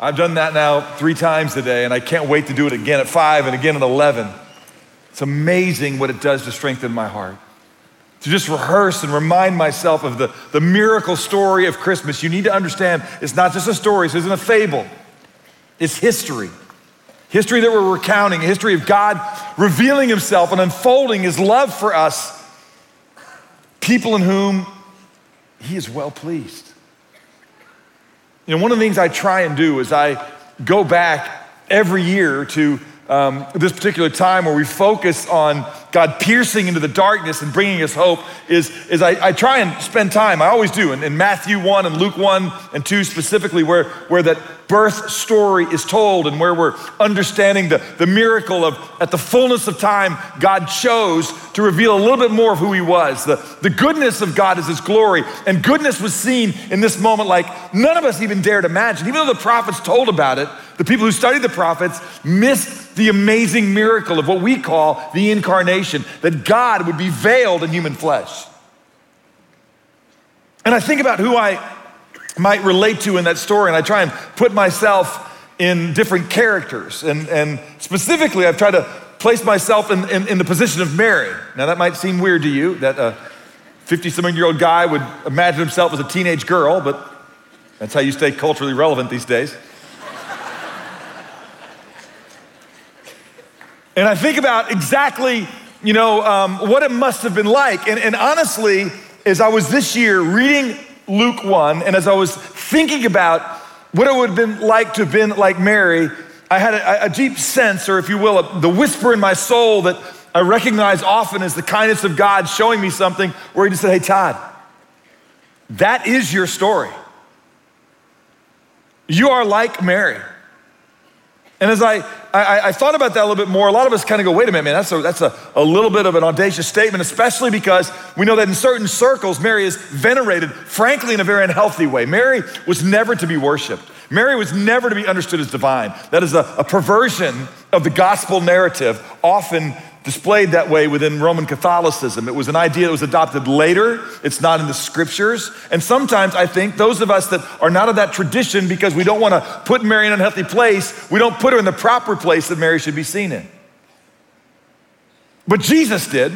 I've done that now three times today, and I can't wait to do it again at five and again at 11. It's amazing what it does to strengthen my heart. To just rehearse and remind myself of the, the miracle story of Christmas. You need to understand it's not just a story, this isn't a fable, it's history. History that we're recounting, a history of God revealing Himself and unfolding His love for us, people in whom He is well pleased. You know, one of the things I try and do is I go back every year to um, this particular time where we focus on God piercing into the darkness and bringing us hope is, is I, I try and spend time, I always do, in, in Matthew 1 and Luke 1 and 2 specifically, where, where that birth story is told and where we're understanding the, the miracle of at the fullness of time, God chose to reveal a little bit more of who He was. The, the goodness of God is His glory, and goodness was seen in this moment like none of us even dared imagine. Even though the prophets told about it, the people who studied the prophets missed the amazing miracle of what we call the incarnation, that God would be veiled in human flesh. And I think about who I might relate to in that story, and I try and put myself in different characters. And, and specifically, I've tried to place myself in, in, in the position of Mary. Now, that might seem weird to you that a 50 something year old guy would imagine himself as a teenage girl, but that's how you stay culturally relevant these days. and I think about exactly, you know, um, what it must have been like. And, and honestly, as I was this year reading Luke 1, and as I was thinking about what it would have been like to have been like Mary, I had a, a deep sense, or if you will, a, the whisper in my soul that I recognize often as the kindness of God showing me something where He just said, Hey, Todd, that is your story. You are like Mary. And as I, I, I, thought about that a little bit more, a lot of us kind of go, wait a minute, man, that's, a, that's a, a little bit of an audacious statement, especially because we know that in certain circles, Mary is venerated, frankly, in a very unhealthy way. Mary was never to be worshiped. Mary was never to be understood as divine. That is a, a perversion of the gospel narrative, often displayed that way within Roman Catholicism. It was an idea that was adopted later. It's not in the scriptures. And sometimes I think those of us that are not of that tradition because we don't want to put Mary in an unhealthy place, we don't put her in the proper place that Mary should be seen in. But Jesus did.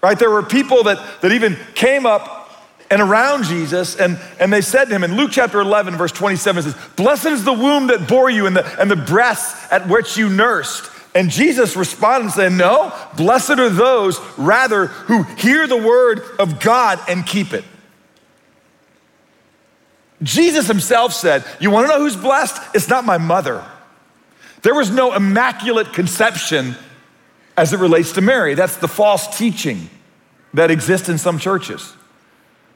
Right? There were people that, that even came up and around Jesus, and, and they said to him in Luke chapter 11, verse 27 says, Blessed is the womb that bore you and the, and the breasts at which you nursed. And Jesus responded and said, No, blessed are those rather who hear the word of God and keep it. Jesus himself said, You want to know who's blessed? It's not my mother. There was no immaculate conception as it relates to Mary. That's the false teaching that exists in some churches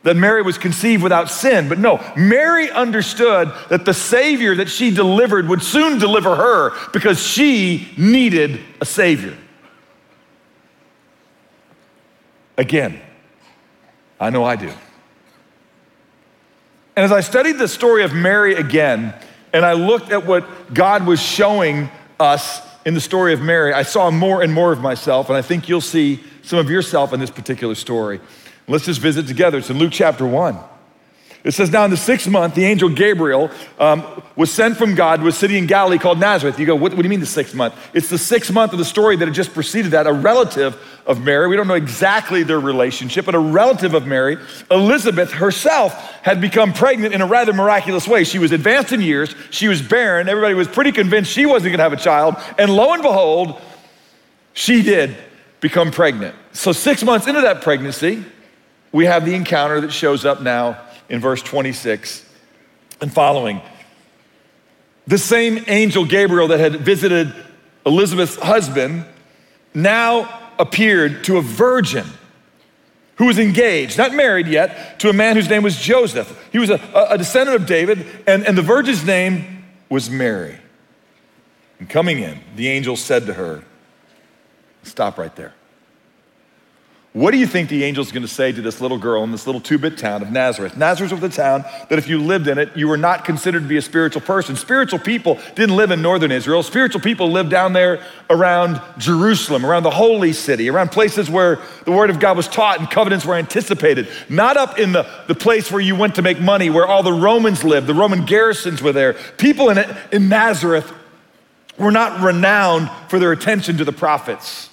that Mary was conceived without sin. But no, Mary understood that the Savior that she delivered would soon deliver her because she needed a Savior. Again, I know I do. And as I studied the story of Mary again, and I looked at what God was showing us in the story of Mary, I saw more and more of myself, and I think you'll see some of yourself in this particular story. Let's just visit together. It's in Luke chapter 1. It says, Now in the sixth month, the angel Gabriel um, was sent from God to a city in Galilee called Nazareth. You go, what, what, do you mean the sixth month? It's the sixth month of the story that had just preceded that, a relative of Mary. We don't know exactly their relationship, but a relative of Mary, Elizabeth herself, had become pregnant in a rather miraculous way. She was advanced in years, she was barren. Everybody was pretty convinced she wasn't going to have a child. And lo and behold, she did become pregnant. So, six months into that pregnancy, we have the encounter that shows up now in verse 26 and following. The same angel Gabriel that had visited Elizabeth's husband now appeared to a virgin who was engaged, not married yet, to a man whose name was Joseph. He was a, a descendant of David, and, and the virgin's name was Mary. And coming in, the angel said to her, Stop right there. What do you think the angel's gonna say to this little girl in this little two bit town of Nazareth? Nazareth was a town that if you lived in it, you were not considered to be a spiritual person. Spiritual people didn't live in northern Israel. Spiritual people lived down there around Jerusalem, around the holy city, around places where the word of God was taught and covenants were anticipated. Not up in the, the place where you went to make money, where all the Romans lived, the Roman garrisons were there. People in, in Nazareth were not renowned for their attention to the prophets.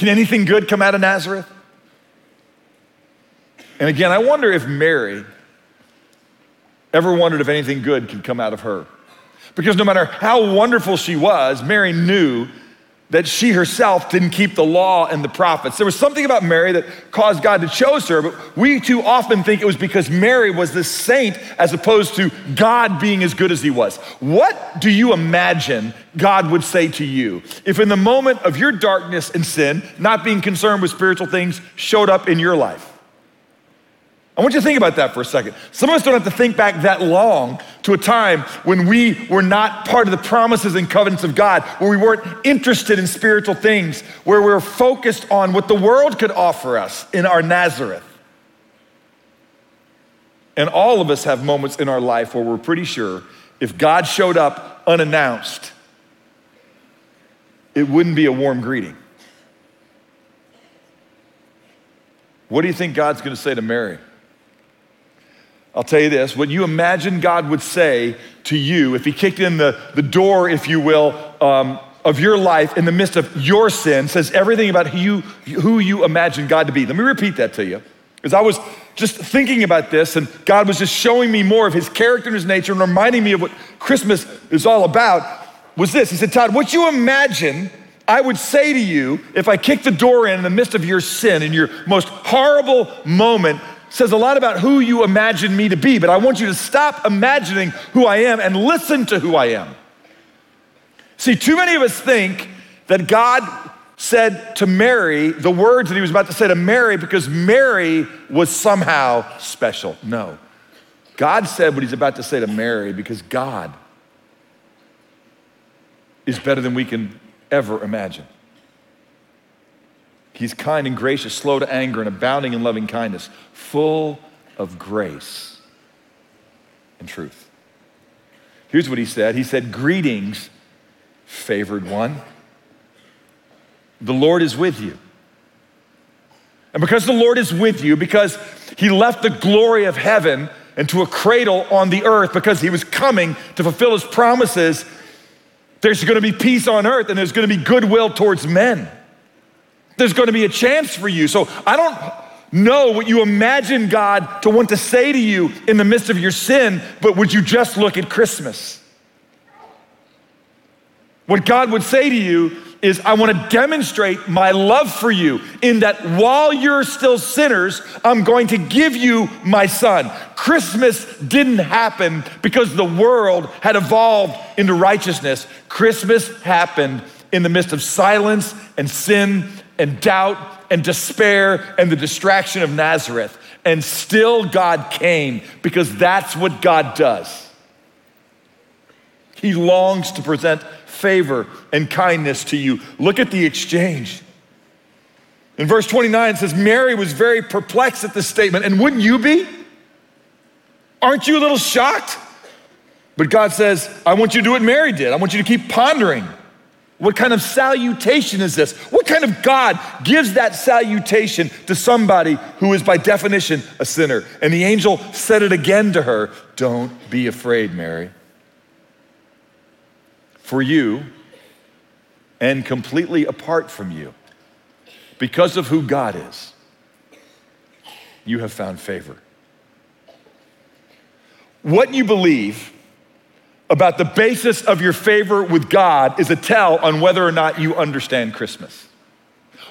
Can anything good come out of Nazareth? And again, I wonder if Mary ever wondered if anything good could come out of her. Because no matter how wonderful she was, Mary knew that she herself didn't keep the law and the prophets. There was something about Mary that caused God to choose her, but we too often think it was because Mary was this saint as opposed to God being as good as he was. What do you imagine God would say to you if in the moment of your darkness and sin, not being concerned with spiritual things showed up in your life? I want you to think about that for a second. Some of us don't have to think back that long to a time when we were not part of the promises and covenants of God, where we weren't interested in spiritual things, where we were focused on what the world could offer us in our Nazareth. And all of us have moments in our life where we're pretty sure if God showed up unannounced, it wouldn't be a warm greeting. What do you think God's going to say to Mary? I'll tell you this what you imagine God would say to you if He kicked in the, the door, if you will, um, of your life in the midst of your sin, says everything about who you, who you imagine God to be. Let me repeat that to you. Because I was just thinking about this, and God was just showing me more of His character and His nature and reminding me of what Christmas is all about. Was this? He said, Todd, what you imagine I would say to you if I kicked the door in in the midst of your sin, in your most horrible moment, says a lot about who you imagine me to be, but I want you to stop imagining who I am and listen to who I am. See, too many of us think that God said to Mary the words that he was about to say to Mary because Mary was somehow special. No. God said what he's about to say to Mary because God is better than we can ever imagine. He's kind and gracious, slow to anger, and abounding in loving kindness, full of grace and truth. Here's what he said He said, Greetings, favored one. The Lord is with you. And because the Lord is with you, because he left the glory of heaven into a cradle on the earth, because he was coming to fulfill his promises, there's gonna be peace on earth and there's gonna be goodwill towards men there's going to be a chance for you. So I don't know what you imagine God to want to say to you in the midst of your sin, but would you just look at Christmas? What God would say to you is, I want to demonstrate my love for you in that while you're still sinners, I'm going to give you my son. Christmas didn't happen because the world had evolved into righteousness. Christmas happened in the midst of silence and sin and doubt and despair and the distraction of Nazareth. And still, God came because that's what God does. He longs to present favor and kindness to you. Look at the exchange. In verse 29, it says, Mary was very perplexed at this statement, and wouldn't you be? Aren't you a little shocked? But God says, I want you to do what Mary did. I want you to keep pondering. What kind of salutation is this? What kind of God gives that salutation to somebody who is by definition a sinner? And the angel said it again to her Don't be afraid, Mary. For you, and completely apart from you, because of who God is, you have found favor. What you believe about the basis of your favor with God is a tell on whether or not you understand Christmas.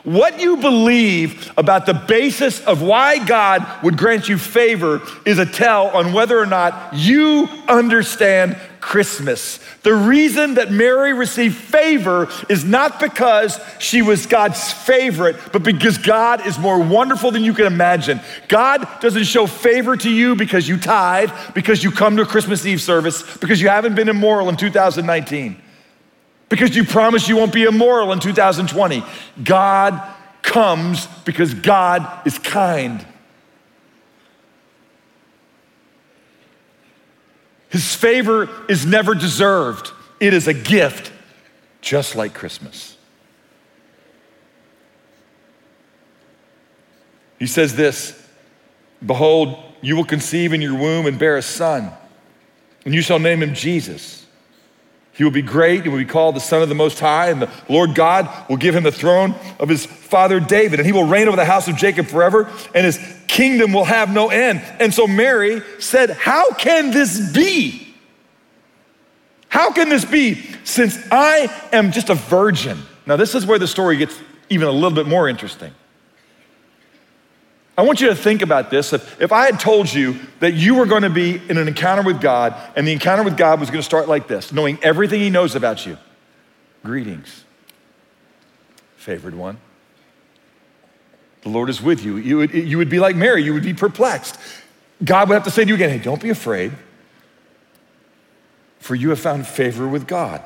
What you believe about the basis of why God would grant you favor is a tell on whether or not you understand Christmas. The reason that Mary received favor is not because she was God's favorite, but because God is more wonderful than you can imagine. God doesn't show favor to you because you tithe, because you come to a Christmas Eve service, because you haven't been immoral in 2019, because you promise you won't be immoral in 2020. God comes because God is kind. His favor is never deserved, it is a gift, just like Christmas. He says this Behold, you will conceive in your womb and bear a son, and you shall name him Jesus. He will be great. He will be called the Son of the Most High, and the Lord God will give him the throne of his father David, and he will reign over the house of Jacob forever, and his kingdom will have no end. And so Mary said, How can this be? How can this be since I am just a virgin? Now, this is where the story gets even a little bit more interesting. I want you to think about this. If, if I had told you that you were going to be in an encounter with God, and the encounter with God was going to start like this, knowing everything He knows about you greetings, favored one. The Lord is with you. You would, you would be like Mary, you would be perplexed. God would have to say to you again, hey, don't be afraid, for you have found favor with God.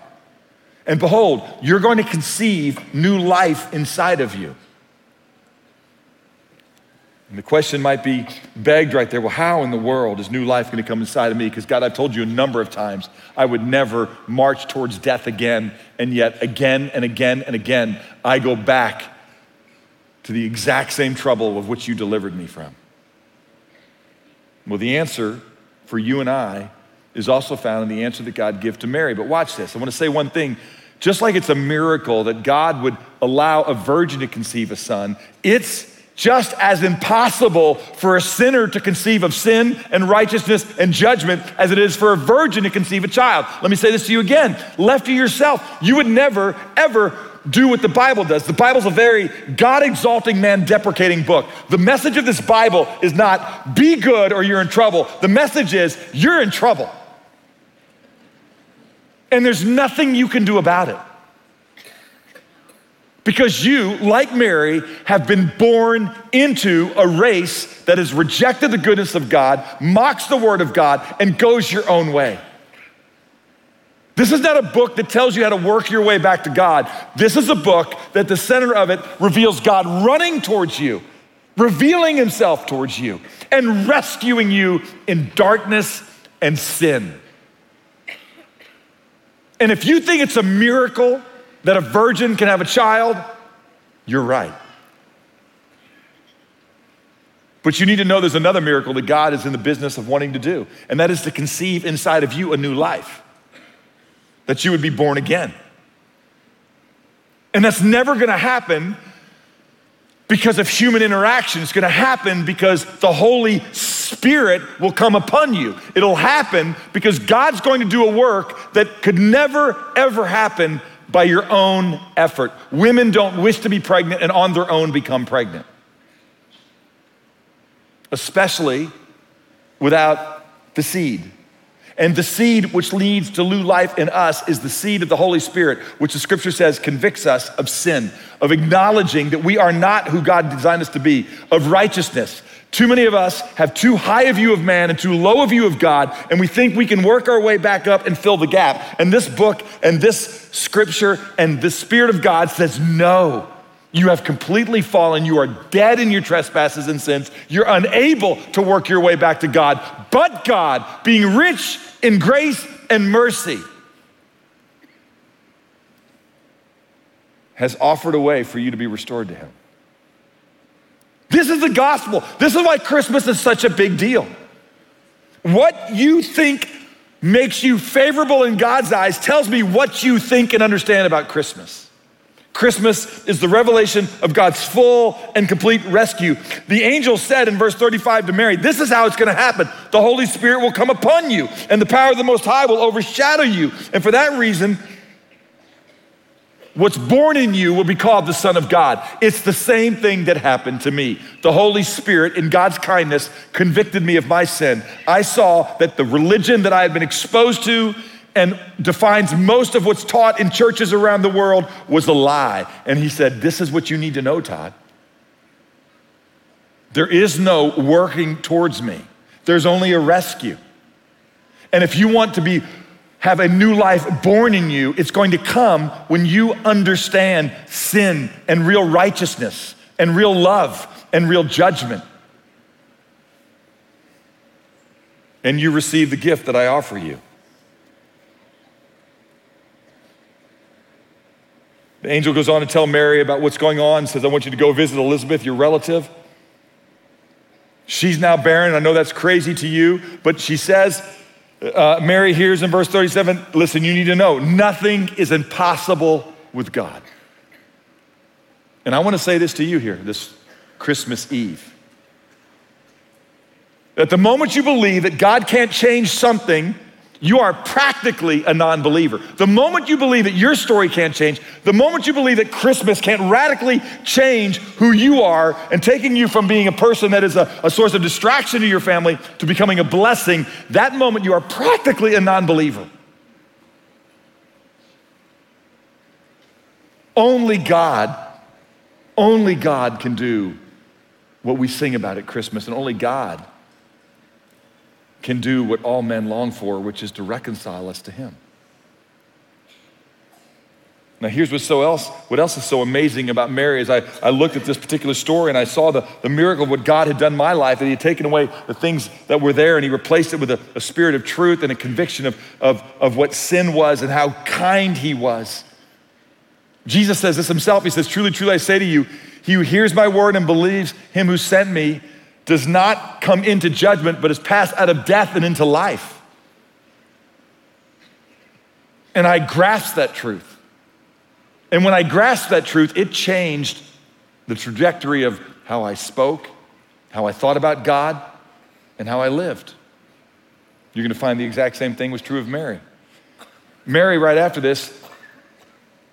And behold, you're going to conceive new life inside of you. And the question might be begged right there well, how in the world is new life going to come inside of me? Because, God, I've told you a number of times I would never march towards death again. And yet, again and again and again, I go back to the exact same trouble of which you delivered me from. Well, the answer for you and I is also found in the answer that God gave to Mary. But watch this. I want to say one thing. Just like it's a miracle that God would allow a virgin to conceive a son, it's just as impossible for a sinner to conceive of sin and righteousness and judgment as it is for a virgin to conceive a child. Let me say this to you again. Left to yourself, you would never, ever do what the Bible does. The Bible's a very God exalting, man deprecating book. The message of this Bible is not be good or you're in trouble. The message is you're in trouble. And there's nothing you can do about it. Because you, like Mary, have been born into a race that has rejected the goodness of God, mocks the word of God, and goes your own way. This is not a book that tells you how to work your way back to God. This is a book that the center of it reveals God running towards you, revealing himself towards you, and rescuing you in darkness and sin. And if you think it's a miracle, that a virgin can have a child, you're right. But you need to know there's another miracle that God is in the business of wanting to do, and that is to conceive inside of you a new life, that you would be born again. And that's never gonna happen because of human interaction. It's gonna happen because the Holy Spirit will come upon you. It'll happen because God's going to do a work that could never, ever happen by your own effort. Women don't wish to be pregnant and on their own become pregnant, especially without the seed. And the seed which leads to new life in us is the seed of the Holy Spirit, which the scripture says convicts us of sin, of acknowledging that we are not who God designed us to be, of righteousness, too many of us have too high a view of man and too low a view of God, and we think we can work our way back up and fill the gap. And this book and this scripture and the Spirit of God says, no, you have completely fallen. You are dead in your trespasses and sins. You're unable to work your way back to God. But God, being rich in grace and mercy, has offered a way for you to be restored to Him. This is the gospel. This is why Christmas is such a big deal. What you think makes you favorable in God's eyes tells me what you think and understand about Christmas. Christmas is the revelation of God's full and complete rescue. The angel said in verse 35 to Mary, This is how it's gonna happen. The Holy Spirit will come upon you, and the power of the Most High will overshadow you. And for that reason, What's born in you will be called the Son of God. It's the same thing that happened to me. The Holy Spirit, in God's kindness, convicted me of my sin. I saw that the religion that I had been exposed to and defines most of what's taught in churches around the world was a lie. And He said, This is what you need to know, Todd. There is no working towards me, there's only a rescue. And if you want to be have a new life born in you, it's going to come when you understand sin and real righteousness, and real love and real judgment. And you receive the gift that I offer you. The angel goes on to tell Mary about what's going on, says, I want you to go visit Elizabeth, your relative. She's now barren. I know that's crazy to you, but she says, uh, Mary hears in verse 37 listen, you need to know nothing is impossible with God. And I want to say this to you here this Christmas Eve. At the moment you believe that God can't change something, you are practically a non believer. The moment you believe that your story can't change, the moment you believe that Christmas can't radically change who you are and taking you from being a person that is a, a source of distraction to your family to becoming a blessing, that moment you are practically a non believer. Only God, only God can do what we sing about at Christmas, and only God can do what all men long for, which is to reconcile us to Him. Now, here's what's so else, what else is so amazing about Mary is I, I looked at this particular story and I saw the, the miracle of what God had done in my life, that He had taken away the things that were there and He replaced it with a, a spirit of truth and a conviction of, of, of what sin was and how kind He was. Jesus says this Himself. He says, Truly, truly, I say to you, he who hears my word and believes Him who sent me does not come into judgment, but is passed out of death and into life. And I grasped that truth. And when I grasped that truth, it changed the trajectory of how I spoke, how I thought about God, and how I lived. You're going to find the exact same thing was true of Mary. Mary, right after this,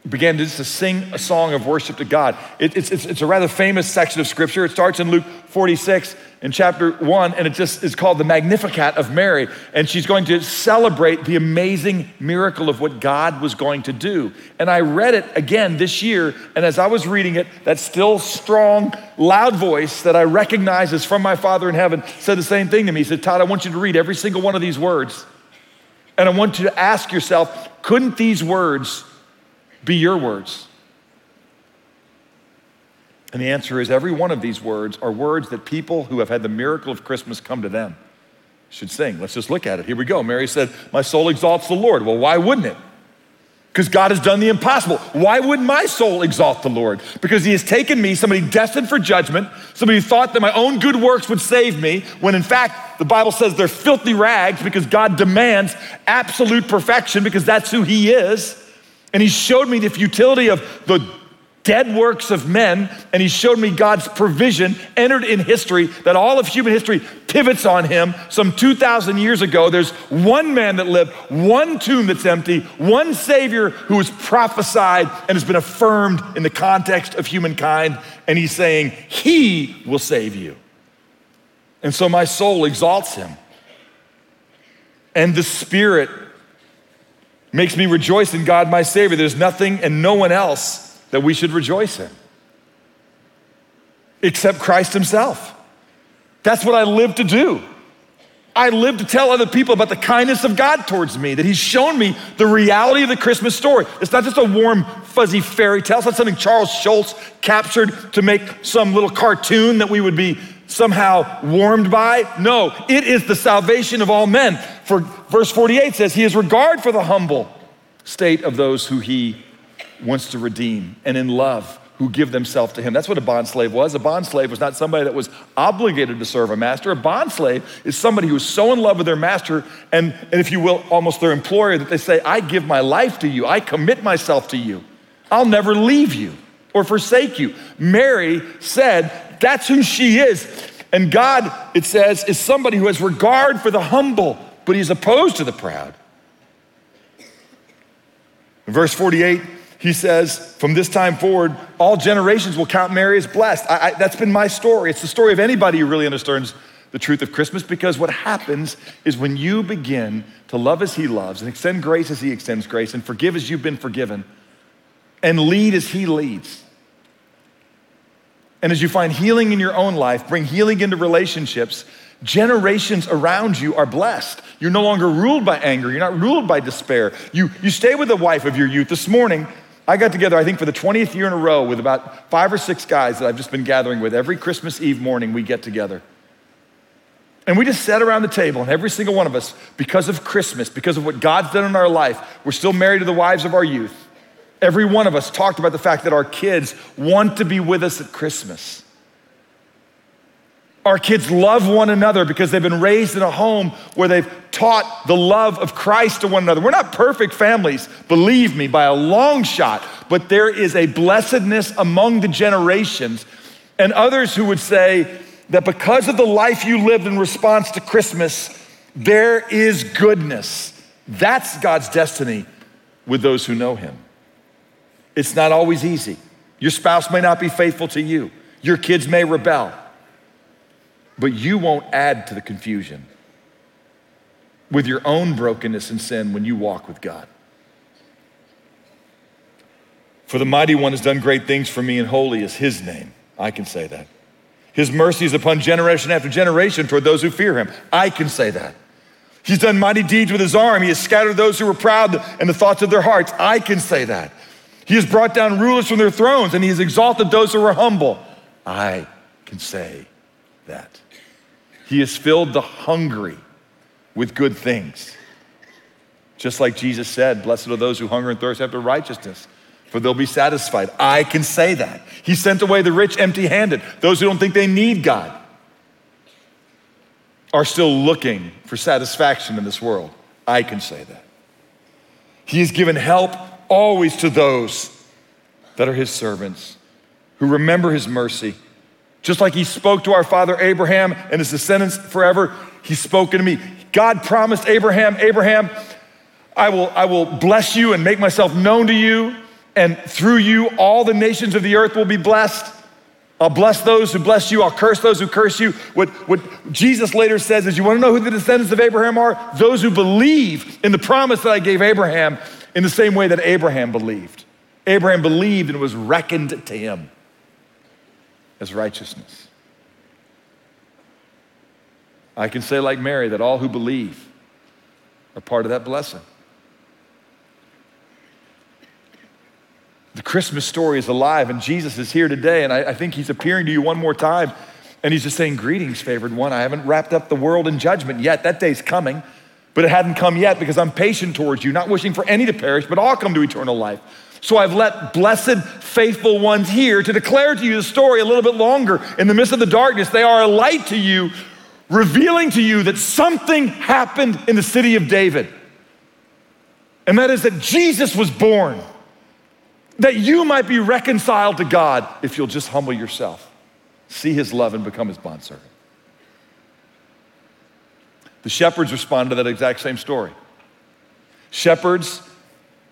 began to, just to sing a song of worship to God. It, it's, it's, it's, a rather famous section of scripture. It starts in Luke 46 in chapter 1, and it just is called the Magnificat of Mary. And she's going to celebrate the amazing miracle of what God was going to do. And I read it again this year, and as I was reading it, that still strong, loud voice that I recognize as from my Father in heaven said the same thing to me. He said, Todd, I want you to read every single one of these words. And I want you to ask yourself, couldn't these words be your words? And the answer is every one of these words are words that people who have had the miracle of Christmas come to them should sing. Let's just look at it. Here we go. Mary said, My soul exalts the Lord. Well, why wouldn't it? Because God has done the impossible. Why would my soul exalt the Lord? Because He has taken me, somebody destined for judgment, somebody who thought that my own good works would save me, when in fact the Bible says they're filthy rags because God demands absolute perfection because that's who He is. And he showed me the futility of the dead works of men, and he showed me God's provision entered in history, that all of human history pivots on him. Some 2,000 years ago, there's one man that lived, one tomb that's empty, one Savior who was prophesied and has been affirmed in the context of humankind, and he's saying, He will save you. And so my soul exalts him. And the Spirit makes me rejoice in God, my Savior. There's nothing and no one else that we should rejoice in except Christ Himself. That's what I live to do. I live to tell other people about the kindness of God towards me, that He's shown me the reality of the Christmas story. It's not just a warm, fuzzy fairy tale. It's not something Charles Schulz captured to make some little cartoon that we would be somehow warmed by. No, it is the salvation of all men. For verse 48 says, He has regard for the humble state of those who He wants to redeem, and in love, who give themselves to Him. That's what a bond slave was. A bond slave was not somebody that was obligated to serve a master. A bond slave is somebody who is so in love with their master, and, and if you will, almost their employer, that they say, I give my life to you, I commit myself to you, I'll never leave you or forsake you. Mary said, That's who she is. And God, it says, is somebody who has regard for the humble, but he's opposed to the proud. In verse 48, he says, From this time forward, all generations will count Mary as blessed. I, I, that's been my story. It's the story of anybody who really understands the truth of Christmas because what happens is when you begin to love as he loves and extend grace as he extends grace and forgive as you've been forgiven and lead as he leads, and as you find healing in your own life, bring healing into relationships, generations around you are blessed. You're no longer ruled by anger. You're not ruled by despair. You, you stay with the wife of your youth. This morning, I got together, I think, for the 20th year in a row with about five or six guys that I've just been gathering with. Every Christmas Eve morning, we get together. And we just sat around the table, and every single one of us, because of Christmas, because of what God's done in our life, we're still married to the wives of our youth. Every one of us talked about the fact that our kids want to be with us at Christmas. Our kids love one another because they've been raised in a home where they've taught the love of Christ to one another. We're not perfect families, believe me, by a long shot, but there is a blessedness among the generations. And others who would say that because of the life you lived in response to Christmas, there is goodness. That's God's destiny with those who know Him. It's not always easy. Your spouse may not be faithful to you, your kids may rebel but you won't add to the confusion with your own brokenness and sin when you walk with God. For the mighty one has done great things for me, and holy is his name. I can say that. His mercy is upon generation after generation toward those who fear him. I can say that. He's done mighty deeds with his arm. He has scattered those who were proud in the thoughts of their hearts. I can say that. He has brought down rulers from their thrones and he has exalted those who were humble. I can say that. He has filled the hungry with good things. Just like Jesus said, Blessed are those who hunger and thirst after righteousness, for they'll be satisfied. I can say that. He sent away the rich empty handed. Those who don't think they need God are still looking for satisfaction in this world. I can say that. He has given help always to those that are his servants, who remember his mercy just like he spoke to our father Abraham and his descendants forever, he's spoken to me. God promised Abraham, Abraham, I will, I will bless you and make myself known to you, and through you, all the nations of the earth will be blessed. I'll bless those who bless you. I'll curse those who curse you. What, what Jesus later says is, You want to know who the descendants of Abraham are? Those who believe in the promise that I gave Abraham in the same way that Abraham believed. Abraham believed and was reckoned to him as righteousness. I can say, like Mary, that all who believe are part of that blessing. The Christmas story is alive, and Jesus is here today, and I, I, think he's appearing to you one more time, and he's just saying, Greetings, favored one. I haven't wrapped up the world in judgment yet. That day's coming, but it hadn't come yet because I'm patient towards you, not wishing for any to perish, but all come to eternal life. So I've let blessed, faithful ones here to declare to you the story a little bit longer. In the midst of the darkness, they are a light to you, revealing to you that something happened in the city of David. And that is that Jesus was born, that you might be reconciled to God if you'll just humble yourself, see his love, and become his bondservant. The shepherds responded to that exact same story. Shepherds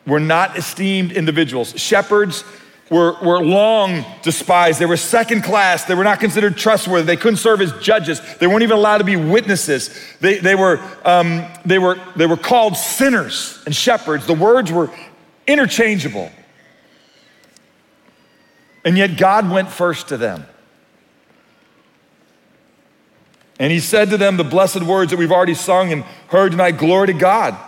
were not esteemed individuals. Shepherds were, were long despised. They were second class. They were not considered trustworthy. They couldn't serve as judges. They weren't even allowed to be witnesses. They, they, were, um, they, were, they were called sinners and shepherds. The words were interchangeable. And yet God went first to them. And he said to them the blessed words that we've already sung and heard tonight glory to God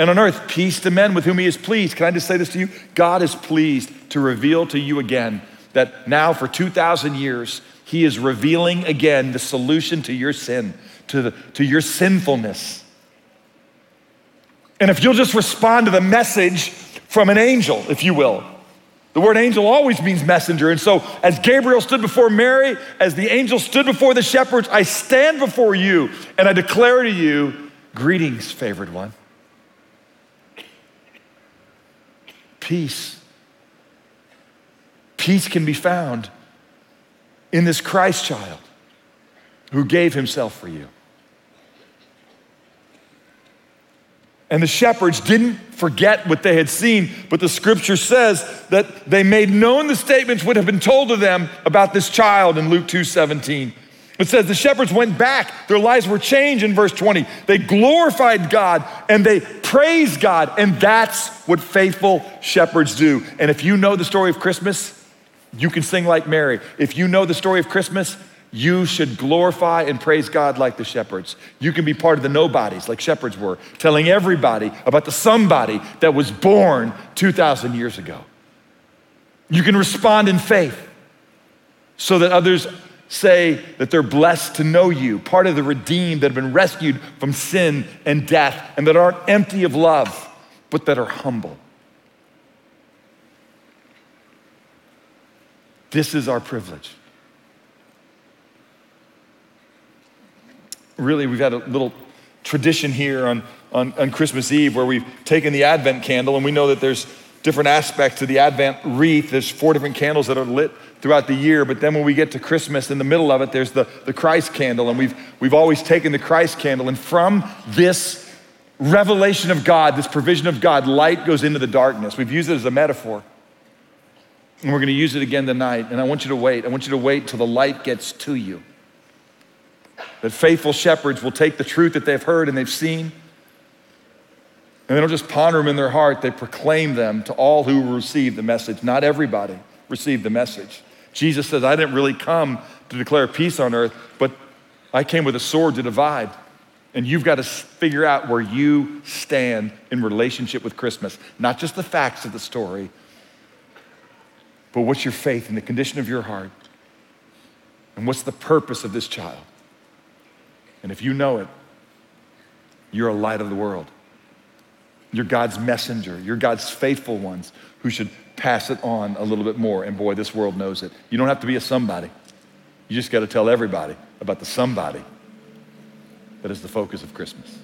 and on earth, peace to men with whom he is pleased. Can I just say this to you? God is pleased to reveal to you again that now for 2,000 years, he is revealing again the solution to your sin, to, the, to your sinfulness. And if you'll just respond to the message from an angel, if you will, the word angel always means messenger. And so, as Gabriel stood before Mary, as the angel stood before the shepherds, I stand before you and I declare to you, Greetings, favored one. Peace. Peace can be found in this Christ child who gave himself for you. And the shepherds didn't forget what they had seen, but the scripture says that they made known the statements would have been told to them about this child in Luke 2 17. It says the shepherds went back, their lives were changed in verse 20. They glorified God and they praised God, and that's what faithful shepherds do. And if you know the story of Christmas, you can sing like Mary. If you know the story of Christmas, you should glorify and praise God like the shepherds. You can be part of the nobodies like shepherds were, telling everybody about the somebody that was born 2,000 years ago. You can respond in faith so that others say that they're blessed to know you, part of the redeemed that have been rescued from sin and death, and that aren't empty of love, but that are humble. This is our privilege. Really, we've had a little tradition here on, on, on Christmas Eve where we've taken the Advent candle, and we know that there's different aspects to the Advent wreath. There's four different candles that are lit throughout the year, but then when we get to Christmas, in the middle of it, there's the, the Christ candle, and we've, we've always taken the Christ candle, and from this revelation of God, this provision of God, light goes into the darkness. We've used it as a metaphor. And we're going to use it again tonight. And I want you to wait. I want you to wait till the light gets to you. That faithful shepherds will take the truth that they've heard and they've seen, and they don't just ponder them in their heart, they proclaim them to all who receive the message. Not everybody received the message. Jesus says, I didn't really come to declare peace on earth, but I came with a sword to divide. And you've got to figure out where you stand in relationship with Christmas. Not just the facts of the story, but what's your faith and the condition of your heart? And what's the purpose of this child? And if you know it, you're a light of the world. You're God's messenger. You're God's faithful ones who should pass it on a little bit more. And boy, this world knows it. You don't have to be a somebody. You just got to tell everybody about the somebody that is the focus of Christmas.